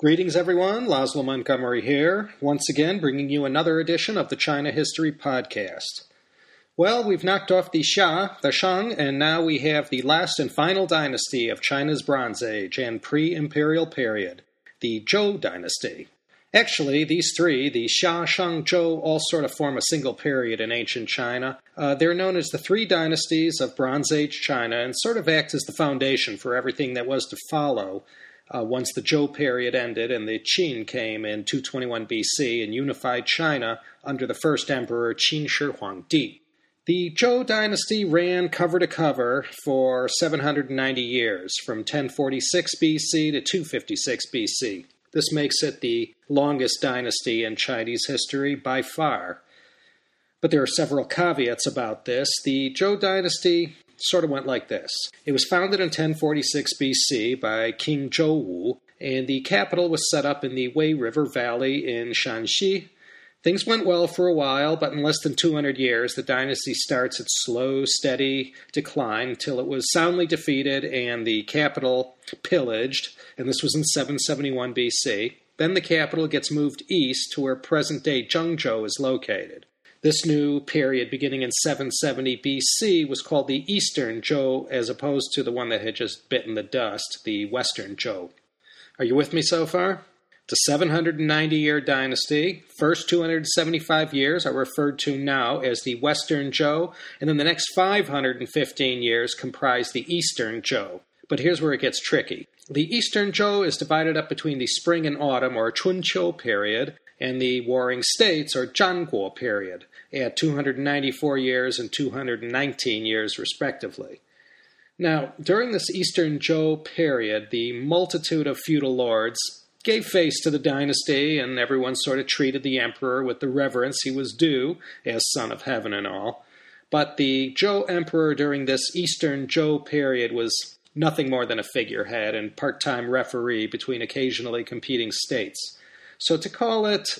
Greetings, everyone. Laszlo Montgomery here, once again bringing you another edition of the China History Podcast. Well, we've knocked off the Xia, the Shang, and now we have the last and final dynasty of China's Bronze Age and pre imperial period, the Zhou dynasty. Actually, these three, the Xia, Shang, Zhou, all sort of form a single period in ancient China. Uh, they're known as the three dynasties of Bronze Age China and sort of act as the foundation for everything that was to follow uh, once the Zhou period ended and the Qin came in 221 BC and unified China under the first emperor Qin Shi Huangdi. The Zhou dynasty ran cover to cover for 790 years, from 1046 BC to 256 BC. This makes it the longest dynasty in Chinese history by far. But there are several caveats about this. The Zhou dynasty sort of went like this it was founded in 1046 BC by King Zhou Wu, and the capital was set up in the Wei River Valley in Shanxi. Things went well for a while, but in less than 200 years, the dynasty starts its slow, steady decline until it was soundly defeated and the capital pillaged, and this was in 771 BC. Then the capital gets moved east to where present day Zhengzhou is located. This new period, beginning in 770 BC, was called the Eastern Zhou, as opposed to the one that had just bitten the dust, the Western Zhou. Are you with me so far? The 790 year dynasty. First 275 years are referred to now as the Western Zhou, and then the next 515 years comprise the Eastern Zhou. But here's where it gets tricky. The Eastern Zhou is divided up between the spring and autumn, or Chunqiu period, and the Warring States, or Zhanguo period, at 294 years and 219 years, respectively. Now, during this Eastern Zhou period, the multitude of feudal lords gave face to the dynasty, and everyone sort of treated the emperor with the reverence he was due, as son of heaven and all. But the Zhou emperor during this Eastern Zhou period was nothing more than a figurehead and part time referee between occasionally competing states. So to call it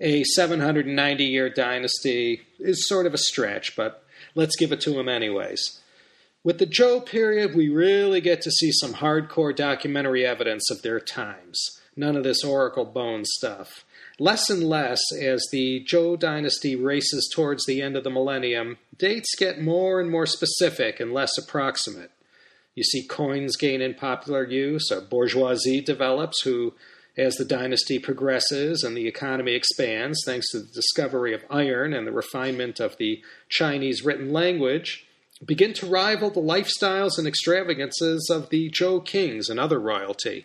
a 790 year dynasty is sort of a stretch, but let's give it to him anyways. With the Zhou period, we really get to see some hardcore documentary evidence of their times. None of this oracle bone stuff. Less and less as the Zhou dynasty races towards the end of the millennium, dates get more and more specific and less approximate. You see coins gain in popular use, a bourgeoisie develops who as the dynasty progresses and the economy expands, thanks to the discovery of iron and the refinement of the Chinese written language, begin to rival the lifestyles and extravagances of the Zhou kings and other royalty.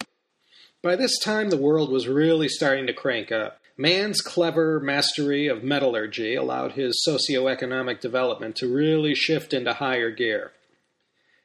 By this time, the world was really starting to crank up. Man's clever mastery of metallurgy allowed his socio-economic development to really shift into higher gear.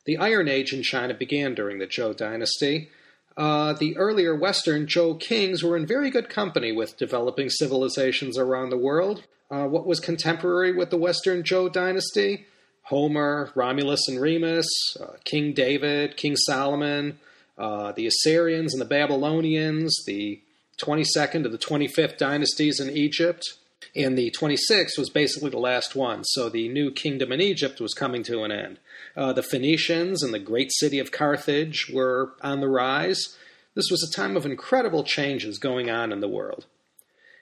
The Iron Age in China began during the Zhou dynasty, uh, the earlier Western Zhou kings were in very good company with developing civilizations around the world. Uh, what was contemporary with the Western Zhou dynasty? Homer, Romulus and Remus, uh, King David, King Solomon, uh, the Assyrians and the Babylonians, the 22nd to the 25th dynasties in Egypt. And the 26th was basically the last one, so the new kingdom in Egypt was coming to an end. Uh, the Phoenicians and the great city of Carthage were on the rise. This was a time of incredible changes going on in the world.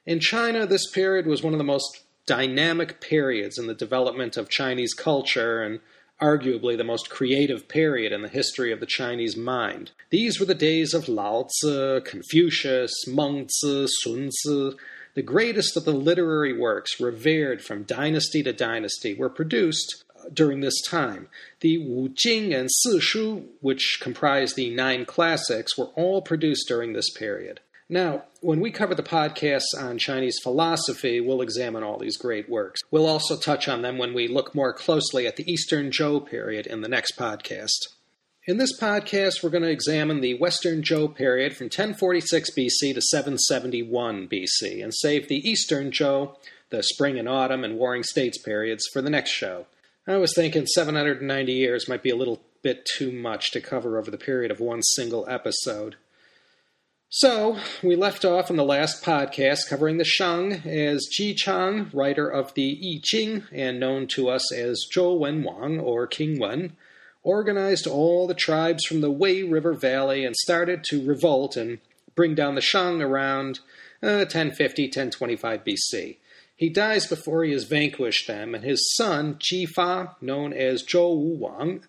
In China, this period was one of the most dynamic periods in the development of Chinese culture and arguably the most creative period in the history of the Chinese mind. These were the days of Lao Tzu, Confucius, Meng Tzu, Sun Tzu. The greatest of the literary works, revered from dynasty to dynasty, were produced uh, during this time. The Wu Jing and Si Shu, which comprise the nine classics, were all produced during this period. Now, when we cover the podcasts on Chinese philosophy, we'll examine all these great works. We'll also touch on them when we look more closely at the Eastern Zhou period in the next podcast. In this podcast, we're going to examine the Western Zhou period from 1046 BC to 771 BC and save the Eastern Zhou, the Spring and Autumn and Warring States periods, for the next show. I was thinking 790 years might be a little bit too much to cover over the period of one single episode. So, we left off in the last podcast covering the Shang as Ji Chang, writer of the I Ching and known to us as Zhou Wen Wang or King Wen, organized all the tribes from the Wei River Valley and started to revolt and bring down the Shang around uh, 1050, 1025 BC. He dies before he has vanquished them, and his son, Fa, known as Zhou Wu Wang,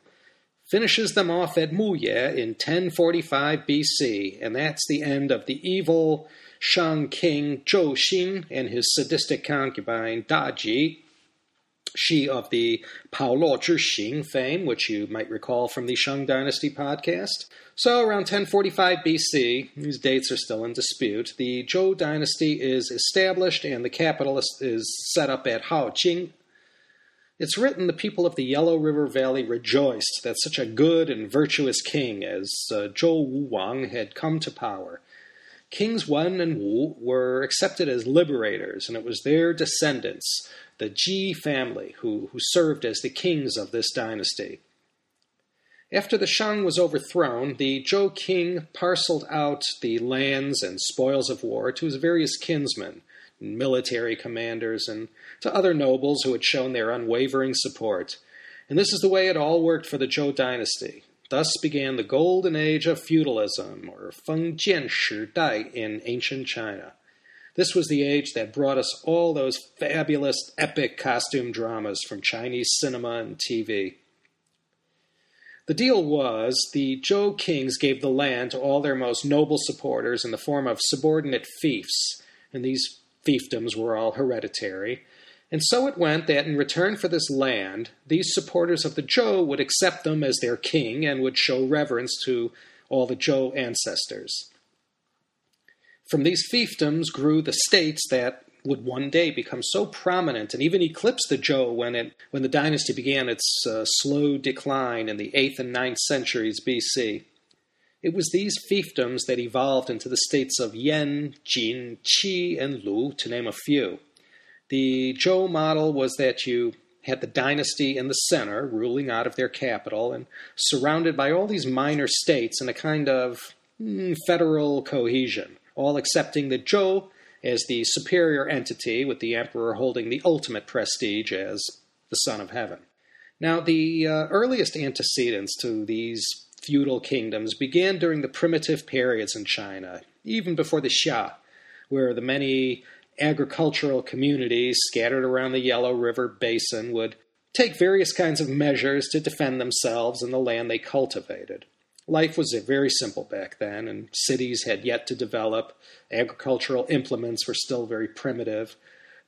finishes them off at Muye in 1045 BC, and that's the end of the evil Shang king Zhou Xin and his sadistic concubine Da Ji, she of the Pao Luo Zhixing fame, which you might recall from the Shang Dynasty podcast. So, around 1045 BC, these dates are still in dispute, the Zhou dynasty is established and the capital is set up at Haojing. It's written the people of the Yellow River Valley rejoiced that such a good and virtuous king as uh, Zhou Wu Wang had come to power. Kings Wen and Wu were accepted as liberators, and it was their descendants, the Ji family, who, who served as the kings of this dynasty. After the Shang was overthrown, the Zhou king parceled out the lands and spoils of war to his various kinsmen, military commanders, and to other nobles who had shown their unwavering support. And this is the way it all worked for the Zhou dynasty. Thus began the golden age of feudalism, or Feng Fengjian Shi Dai in ancient China. This was the age that brought us all those fabulous, epic costume dramas from Chinese cinema and TV. The deal was the Zhou kings gave the land to all their most noble supporters in the form of subordinate fiefs, and these fiefdoms were all hereditary. And so it went that in return for this land, these supporters of the Zhou would accept them as their king and would show reverence to all the Zhou ancestors. From these fiefdoms grew the states that would one day become so prominent and even eclipse the Zhou when it when the dynasty began its uh, slow decline in the 8th and ninth centuries BC. It was these fiefdoms that evolved into the states of Yan, Jin, Qi, and Lu, to name a few. The Zhou model was that you had the dynasty in the center, ruling out of their capital, and surrounded by all these minor states in a kind of mm, federal cohesion, all accepting the Zhou as the superior entity, with the emperor holding the ultimate prestige as the son of heaven. Now, the uh, earliest antecedents to these feudal kingdoms began during the primitive periods in China, even before the Xia, where the many agricultural communities scattered around the Yellow River basin would take various kinds of measures to defend themselves and the land they cultivated. Life was very simple back then, and cities had yet to develop. Agricultural implements were still very primitive.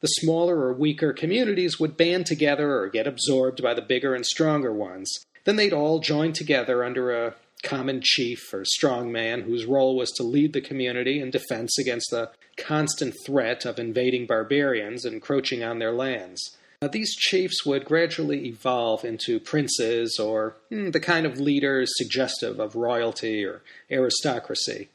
The smaller or weaker communities would band together or get absorbed by the bigger and stronger ones. Then they'd all join together under a common chief or strong man whose role was to lead the community in defense against the constant threat of invading barbarians encroaching on their lands. Now, these chiefs would gradually evolve into princes or hmm, the kind of leaders suggestive of royalty or aristocracy.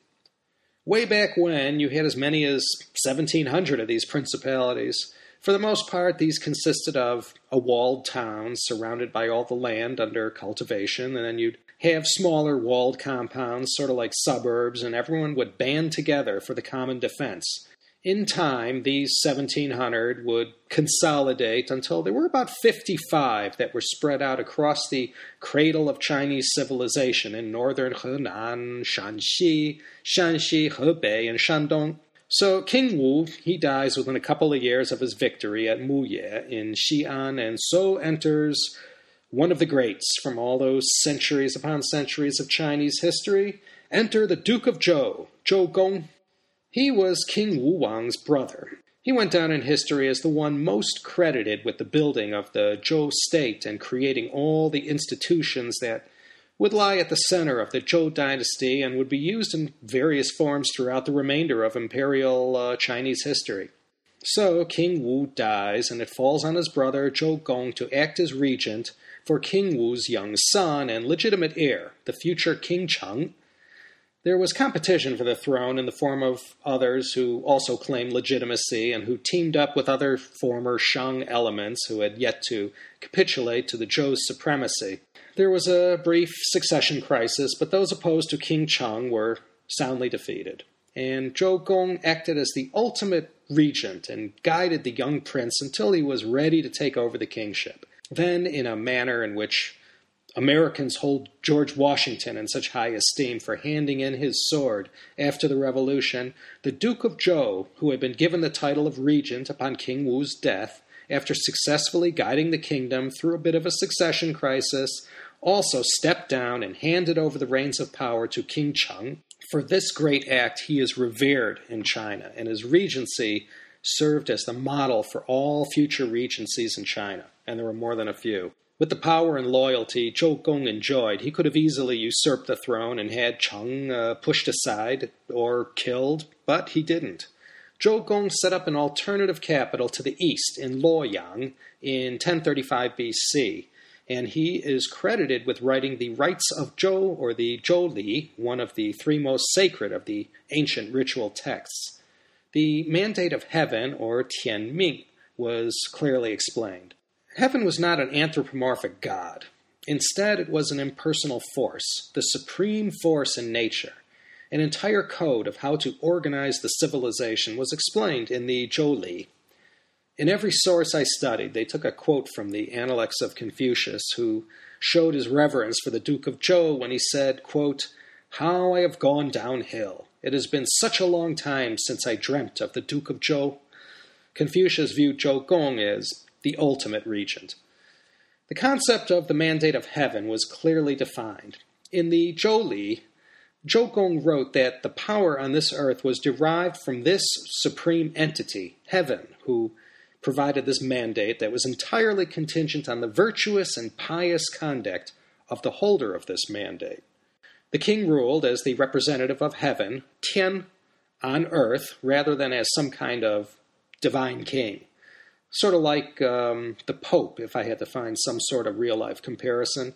Way back when, you had as many as 1,700 of these principalities. For the most part, these consisted of a walled town surrounded by all the land under cultivation, and then you'd have smaller walled compounds, sort of like suburbs, and everyone would band together for the common defense in time, these 1,700 would consolidate until there were about 55 that were spread out across the cradle of Chinese civilization in northern Henan, Shanxi, Shanxi, Hebei, and Shandong. So King Wu, he dies within a couple of years of his victory at Muye in Xi'an, and so enters one of the greats from all those centuries upon centuries of Chinese history. Enter the Duke of Zhou, Zhou Gong, he was King Wu Wang's brother. He went down in history as the one most credited with the building of the Zhou state and creating all the institutions that would lie at the center of the Zhou dynasty and would be used in various forms throughout the remainder of imperial uh, Chinese history. So King Wu dies, and it falls on his brother Zhou Gong to act as regent for King Wu's young son and legitimate heir, the future King Cheng, there was competition for the throne in the form of others who also claimed legitimacy and who teamed up with other former Shang elements who had yet to capitulate to the Zhou's supremacy. There was a brief succession crisis, but those opposed to King Cheng were soundly defeated. And Zhou Gong acted as the ultimate regent and guided the young prince until he was ready to take over the kingship. Then, in a manner in which Americans hold George Washington in such high esteem for handing in his sword after the Revolution, the Duke of Zhou, who had been given the title of regent upon King Wu's death, after successfully guiding the kingdom through a bit of a succession crisis, also stepped down and handed over the reins of power to King Cheng. For this great act, he is revered in China, and his regency served as the model for all future regencies in China, and there were more than a few. With the power and loyalty Zhou Gong enjoyed, he could have easily usurped the throne and had Cheng uh, pushed aside or killed, but he didn't. Zhou Gong set up an alternative capital to the east in Luoyang in 1035 BC, and he is credited with writing the Rites of Zhou or the Zhou Li, one of the three most sacred of the ancient ritual texts. The mandate of heaven, or Tian Ming, was clearly explained. Heaven was not an anthropomorphic god. Instead, it was an impersonal force, the supreme force in nature. An entire code of how to organize the civilization was explained in the Li. In every source I studied, they took a quote from the Analects of Confucius, who showed his reverence for the Duke of Zhou when he said, quote, How I have gone downhill. It has been such a long time since I dreamt of the Duke of Zhou. Confucius viewed Zhou Gong as the ultimate regent. The concept of the mandate of heaven was clearly defined. In the Zhou Li, Zhou Gong wrote that the power on this earth was derived from this supreme entity, heaven, who provided this mandate that was entirely contingent on the virtuous and pious conduct of the holder of this mandate. The king ruled as the representative of heaven, Tian, on earth, rather than as some kind of divine king sort of like um, the Pope, if I had to find some sort of real life comparison.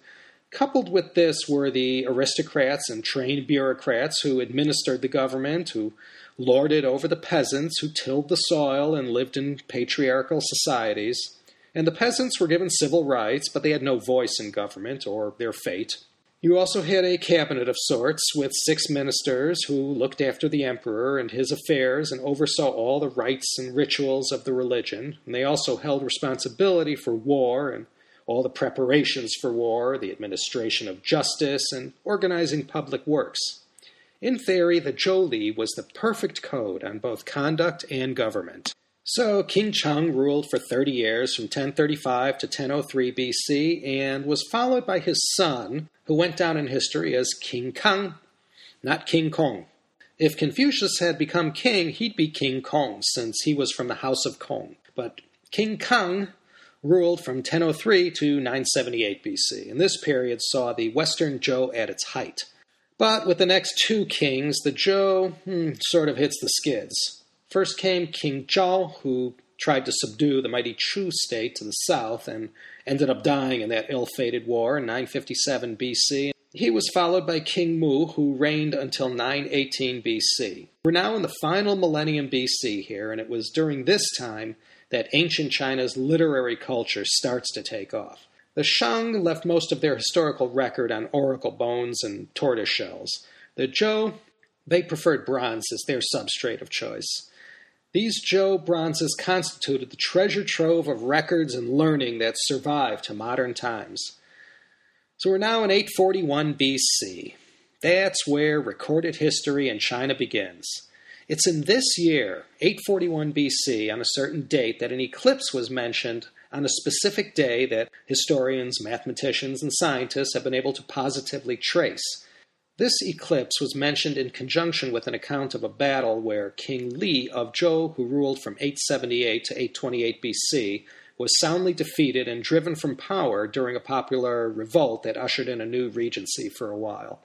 Coupled with this were the aristocrats and trained bureaucrats who administered the government, who lorded over the peasants, who tilled the soil and lived in patriarchal societies. And the peasants were given civil rights, but they had no voice in government or their fate. You also had a cabinet of sorts with six ministers who looked after the emperor and his affairs and oversaw all the rites and rituals of the religion. And they also held responsibility for war and all the preparations for war, the administration of justice, and organizing public works. In theory, the Zhou was the perfect code on both conduct and government. So King Cheng ruled for 30 years from 1035 to 1003 BC and was followed by his son, who went down in history as King Kang, not King Kong. If Confucius had become king, he'd be King Kong, since he was from the House of Kong. But King Kang ruled from 1003 to 978 BC, and this period saw the Western Zhou at its height. But with the next two kings, the Zhou hmm, sort of hits the skids. First came King Zhao, who tried to subdue the mighty Chu state to the south and ended up dying in that ill fated war in 957 BC. He was followed by King Mu, who reigned until 918 BC. We're now in the final millennium BC here, and it was during this time that ancient China's literary culture starts to take off. The Shang left most of their historical record on oracle bones and tortoise shells. The Zhou, they preferred bronze as their substrate of choice. These Zhou bronzes constituted the treasure trove of records and learning that survived to modern times. So we're now in 841 BC. That's where recorded history in China begins. It's in this year, 841 BC, on a certain date, that an eclipse was mentioned on a specific day that historians, mathematicians, and scientists have been able to positively trace. This eclipse was mentioned in conjunction with an account of a battle where King Li of Zhou, who ruled from 878 to 828 BC, was soundly defeated and driven from power during a popular revolt that ushered in a new regency for a while.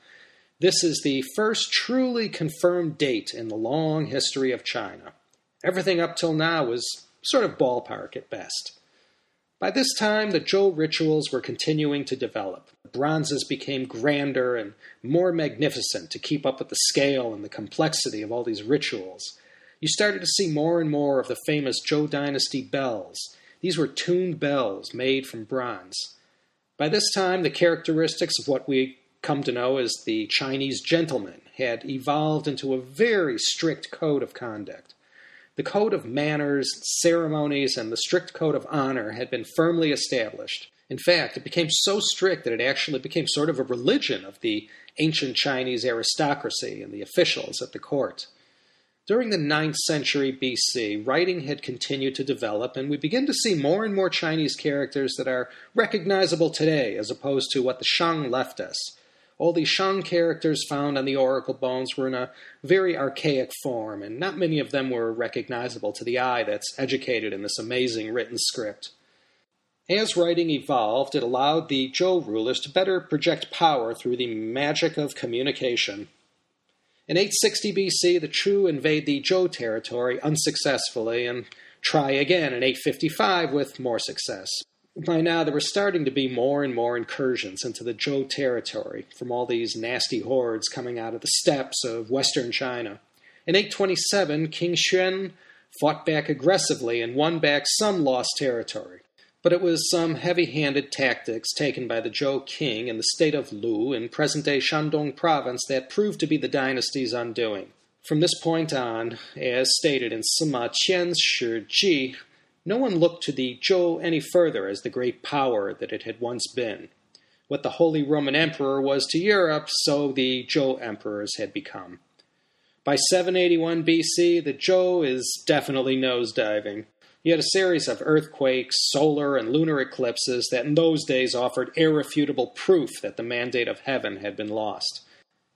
This is the first truly confirmed date in the long history of China. Everything up till now was sort of ballpark at best. By this time, the Zhou rituals were continuing to develop. The bronzes became grander and more magnificent to keep up with the scale and the complexity of all these rituals. You started to see more and more of the famous Zhou dynasty bells. These were tuned bells made from bronze. By this time, the characteristics of what we come to know as the Chinese gentleman had evolved into a very strict code of conduct. The code of manners, ceremonies, and the strict code of honor had been firmly established. In fact, it became so strict that it actually became sort of a religion of the ancient Chinese aristocracy and the officials at the court. During the 9th century BC, writing had continued to develop, and we begin to see more and more Chinese characters that are recognizable today as opposed to what the Shang left us. All these Shang characters found on the oracle bones were in a very archaic form, and not many of them were recognizable to the eye that's educated in this amazing written script. As writing evolved, it allowed the Zhou rulers to better project power through the magic of communication. In 860 BC, the Chu invade the Zhou territory unsuccessfully and try again in 855 with more success. By now, there were starting to be more and more incursions into the Zhou territory from all these nasty hordes coming out of the steppes of western China. In 827, King Xuan fought back aggressively and won back some lost territory. But it was some heavy handed tactics taken by the Zhou king in the state of Lu in present day Shandong province that proved to be the dynasty's undoing. From this point on, as stated in Sima Qian's Shi Ji, no one looked to the Zhou any further as the great power that it had once been. What the Holy Roman Emperor was to Europe, so the Zhou emperors had become. By 781 BC, the Zhou is definitely nosediving. You had a series of earthquakes, solar and lunar eclipses that in those days offered irrefutable proof that the mandate of heaven had been lost.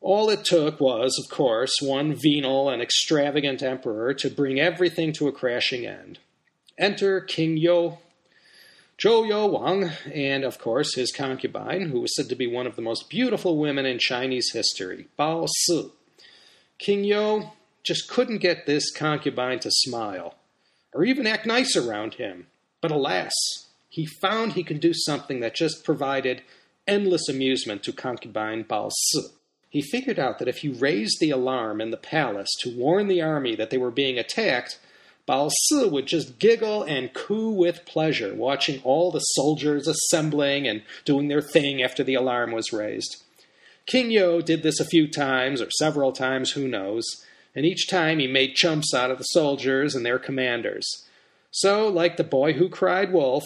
All it took was, of course, one venal and extravagant emperor to bring everything to a crashing end. Enter King Yo, Zhou Yo Wang, and of course his concubine, who was said to be one of the most beautiful women in Chinese history, Bao Si. King Yo just couldn't get this concubine to smile, or even act nice around him. But alas, he found he could do something that just provided endless amusement to concubine Bao Si. He figured out that if he raised the alarm in the palace to warn the army that they were being attacked, Bao Si would just giggle and coo with pleasure, watching all the soldiers assembling and doing their thing after the alarm was raised. King Yo did this a few times, or several times, who knows, and each time he made chumps out of the soldiers and their commanders. So, like the boy who cried wolf,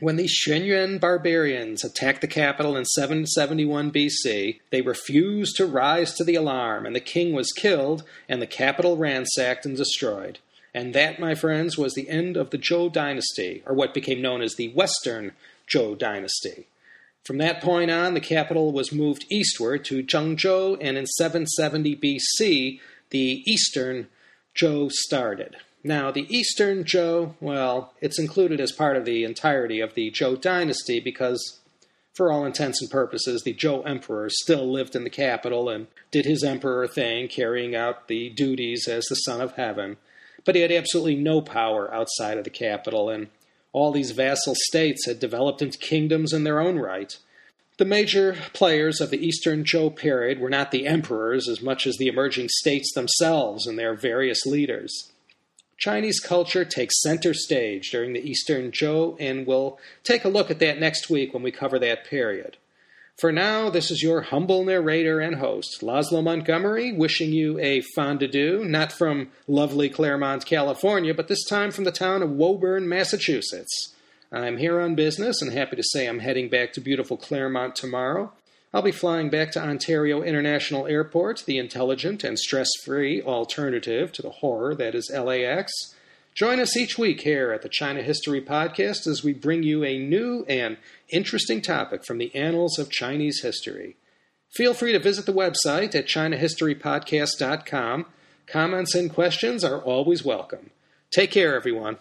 when the Quanrong barbarians attacked the capital in 771 BC, they refused to rise to the alarm, and the king was killed, and the capital ransacked and destroyed. And that, my friends, was the end of the Zhou dynasty, or what became known as the Western Zhou dynasty. From that point on, the capital was moved eastward to Zhengzhou, and in 770 BC, the Eastern Zhou started. Now, the Eastern Zhou, well, it's included as part of the entirety of the Zhou dynasty because, for all intents and purposes, the Zhou emperor still lived in the capital and did his emperor thing, carrying out the duties as the son of heaven but he had absolutely no power outside of the capital, and all these vassal states had developed into kingdoms in their own right. The major players of the Eastern Zhou period were not the emperors as much as the emerging states themselves and their various leaders. Chinese culture takes center stage during the Eastern Zhou, and we'll take a look at that next week when we cover that period. For now, this is your humble narrator and host, Laszlo Montgomery, wishing you a fond adieu, not from lovely Claremont, California, but this time from the town of Woburn, Massachusetts. I'm here on business and happy to say I'm heading back to beautiful Claremont tomorrow. I'll be flying back to Ontario International Airport, the intelligent and stress free alternative to the horror that is LAX. Join us each week here at the China History Podcast as we bring you a new and interesting topic from the annals of Chinese history. Feel free to visit the website at ChinaHistoryPodcast.com. Comments and questions are always welcome. Take care, everyone.